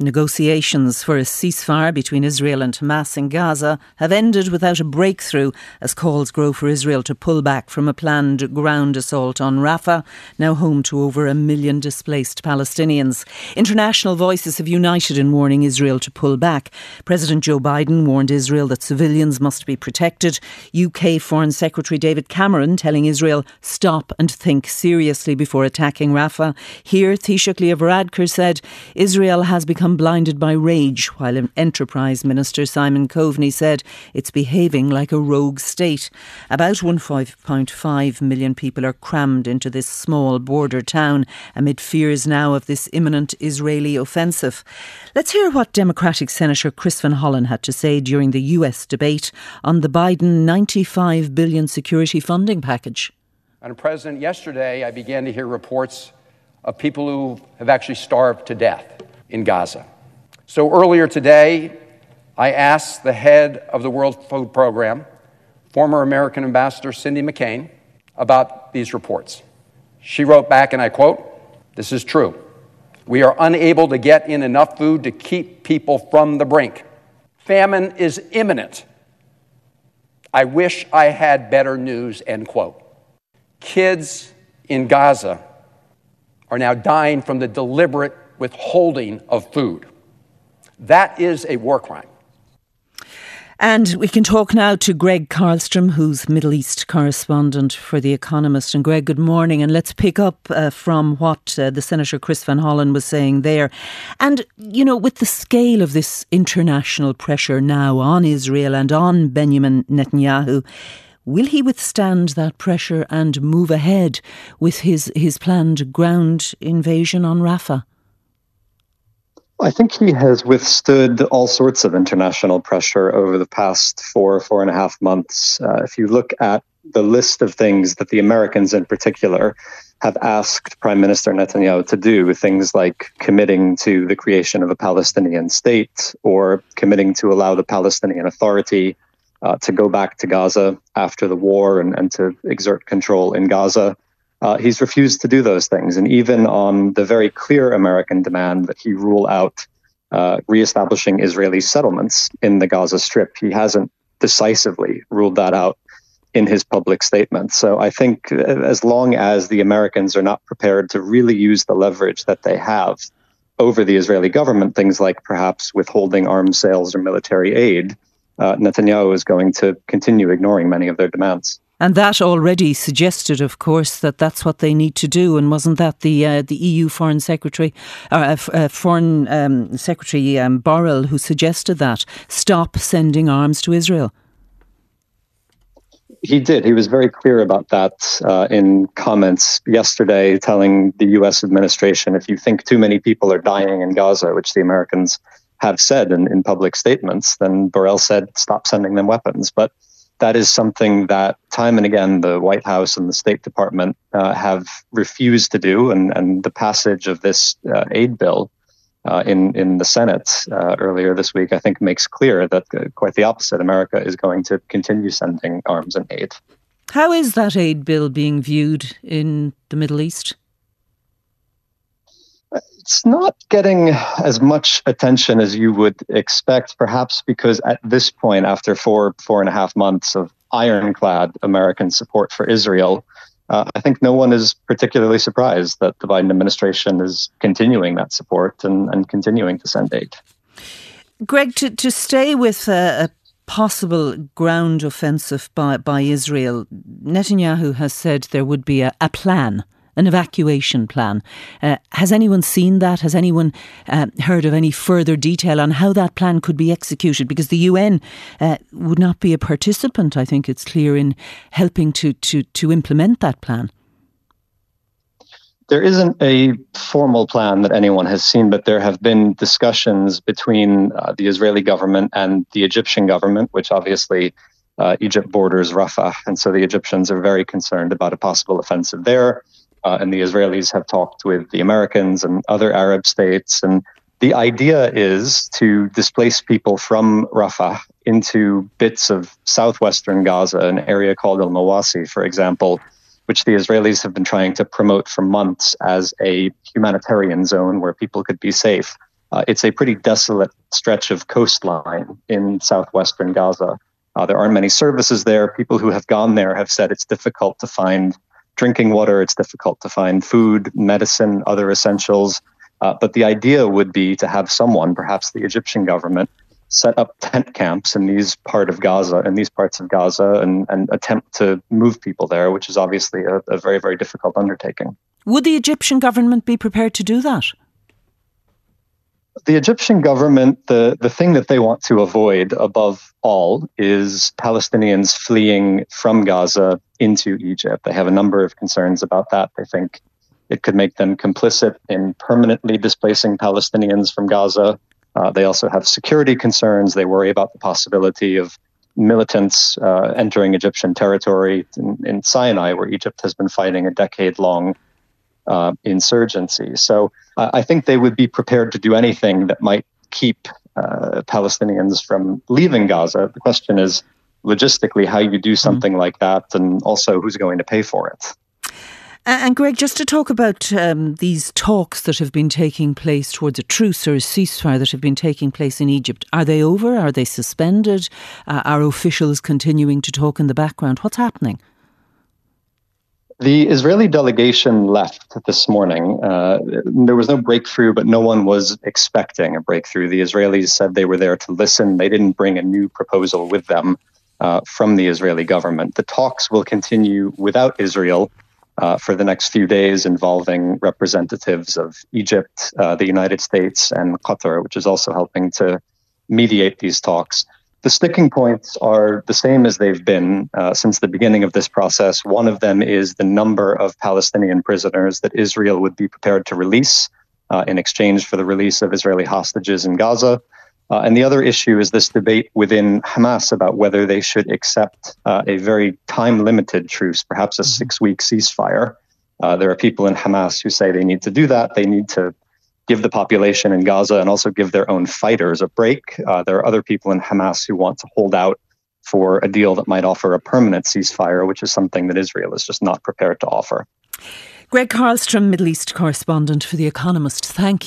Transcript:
Negotiations for a ceasefire between Israel and Hamas in Gaza have ended without a breakthrough as calls grow for Israel to pull back from a planned ground assault on Rafah, now home to over a million displaced Palestinians. International voices have united in warning Israel to pull back. President Joe Biden warned Israel that civilians must be protected. UK Foreign Secretary David Cameron telling Israel stop and think seriously before attacking Rafah. Here, Taoiseach Leo Varadkar said Israel has become become blinded by rage, while Enterprise Minister Simon Coveney said it's behaving like a rogue state. About 1.5 million people are crammed into this small border town amid fears now of this imminent Israeli offensive. Let's hear what Democratic Senator Chris Van Hollen had to say during the US debate on the Biden 95 billion security funding package. Madam President, yesterday I began to hear reports of people who have actually starved to death in Gaza. So earlier today, I asked the head of the World Food Program, former American Ambassador Cindy McCain, about these reports. She wrote back, and I quote, This is true. We are unable to get in enough food to keep people from the brink. Famine is imminent. I wish I had better news, end quote. Kids in Gaza are now dying from the deliberate withholding of food. That is a war crime. And we can talk now to Gregg Carlstrom, who's Middle East correspondent for The Economist. And Gregg, good morning. And let's pick up uh, from what uh, the Senator Chris Van Hollen was saying there. And, you know, with the scale of this international pressure now on Israel and on Benjamin Netanyahu, will he withstand that pressure and move ahead with his, his planned ground invasion on Rafah? I think he has withstood all sorts of international pressure over the past four, four and a half months. Uh, if you look at the list of things that the Americans in particular have asked Prime Minister Netanyahu to do, things like committing to the creation of a Palestinian state or committing to allow the Palestinian Authority uh, to go back to Gaza after the war and, and to exert control in Gaza. Uh, he's refused to do those things. And even on the very clear American demand that he rule out uh, reestablishing Israeli settlements in the Gaza Strip, he hasn't decisively ruled that out in his public statements. So I think uh, as long as the Americans are not prepared to really use the leverage that they have over the Israeli government, things like perhaps withholding arms sales or military aid, uh, Netanyahu is going to continue ignoring many of their demands. And that already suggested, of course, that that's what they need to do. And wasn't that the uh, the EU Foreign Secretary, uh, uh, Foreign um, Secretary um, Borrell, who suggested that stop sending arms to Israel? He did. He was very clear about that uh, in comments yesterday, telling the U.S. administration if you think too many people are dying in Gaza, which the Americans have said in, in public statements, then Borrell said stop sending them weapons. But that is something that time and again the White House and the State Department uh, have refused to do, and, and the passage of this uh, aid bill uh, in in the Senate uh, earlier this week, I think, makes clear that uh, quite the opposite. America is going to continue sending arms and aid. How is that aid bill being viewed in the Middle East? It's not getting as much attention as you would expect, perhaps because at this point, after four, four and a half months of ironclad American support for Israel, uh, I think no one is particularly surprised that the Biden administration is continuing that support and, and continuing to send aid. Gregg, to, to stay with a, possible ground offensive by, by Israel, Netanyahu has said there would be a, a plan an evacuation plan. Uh, has anyone seen that? Has anyone uh, heard of any further detail on how that plan could be executed? Because the UN uh, would not be a participant, I think it's clear, in helping to, to, to implement that plan. There isn't a formal plan that anyone has seen, but there have been discussions between uh, the Israeli government and the Egyptian government, which obviously uh, Egypt borders Rafah. And so the Egyptians are very concerned about a possible offensive there uh, and the Israelis have talked with the Americans and other Arab states. And the idea is to displace people from Rafah into bits of southwestern Gaza, an area called Al Mawasi, for example, which the Israelis have been trying to promote for months as a humanitarian zone where people could be safe. Uh, it's a pretty desolate stretch of coastline in southwestern Gaza. Uh, there aren't many services there. People who have gone there have said it's difficult to find drinking water, it's difficult to find food, medicine, other essentials. Uh, but the idea would be to have someone, perhaps the Egyptian government, set up tent camps in these part of Gaza, in these parts of Gaza, and, and attempt to move people there, which is obviously a, a very, very difficult undertaking. Would the Egyptian government be prepared to do that? The Egyptian government, the, the thing that they want to avoid above all is Palestinians fleeing from Gaza into Egypt. They have a number of concerns about that. They think it could make them complicit in permanently displacing Palestinians from Gaza. Uh, they also have security concerns. They worry about the possibility of militants uh, entering Egyptian territory in, in, Sinai, where Egypt has been fighting a decade long uh, insurgency. So I think they would be prepared to do anything that might keep uh, Palestinians from leaving Gaza. The question is logistically how you do mm-hmm. something mm-hmm. like that, and also who's going to pay for it. And Gregg, just to talk about um, these talks that have been taking place towards a truce or a ceasefire that have been taking place in Egypt, are they over? Are they suspended? Uh, are officials continuing to talk in the background? What's happening? The Israeli delegation left this morning. Uh, there was no breakthrough, but no one was expecting a breakthrough. The Israelis said they were there to listen. They didn't bring a new proposal with them uh, from the Israeli government. The talks will continue without Israel uh, for the next few days involving representatives of Egypt, uh, the United States, and Qatar, which is also helping to mediate these talks. The sticking points are the same as they've been uh, since the beginning of this process. One of them is the number of Palestinian prisoners that Israel would be prepared to release uh, in exchange for the release of Israeli hostages in Gaza. Uh, and the other issue is this debate within Hamas about whether they should accept uh, a very time limited truce, perhaps a mm-hmm. six week ceasefire. Uh, there are people in Hamas who say they need to do that. They need to give the population in Gaza and also give their own fighters a break. Uh, there are other people in Hamas who want to hold out for a deal that might offer a permanent ceasefire, which is something that Israel is just not prepared to offer. Gregg Carlstrom, Middle East correspondent for The Economist, thank you.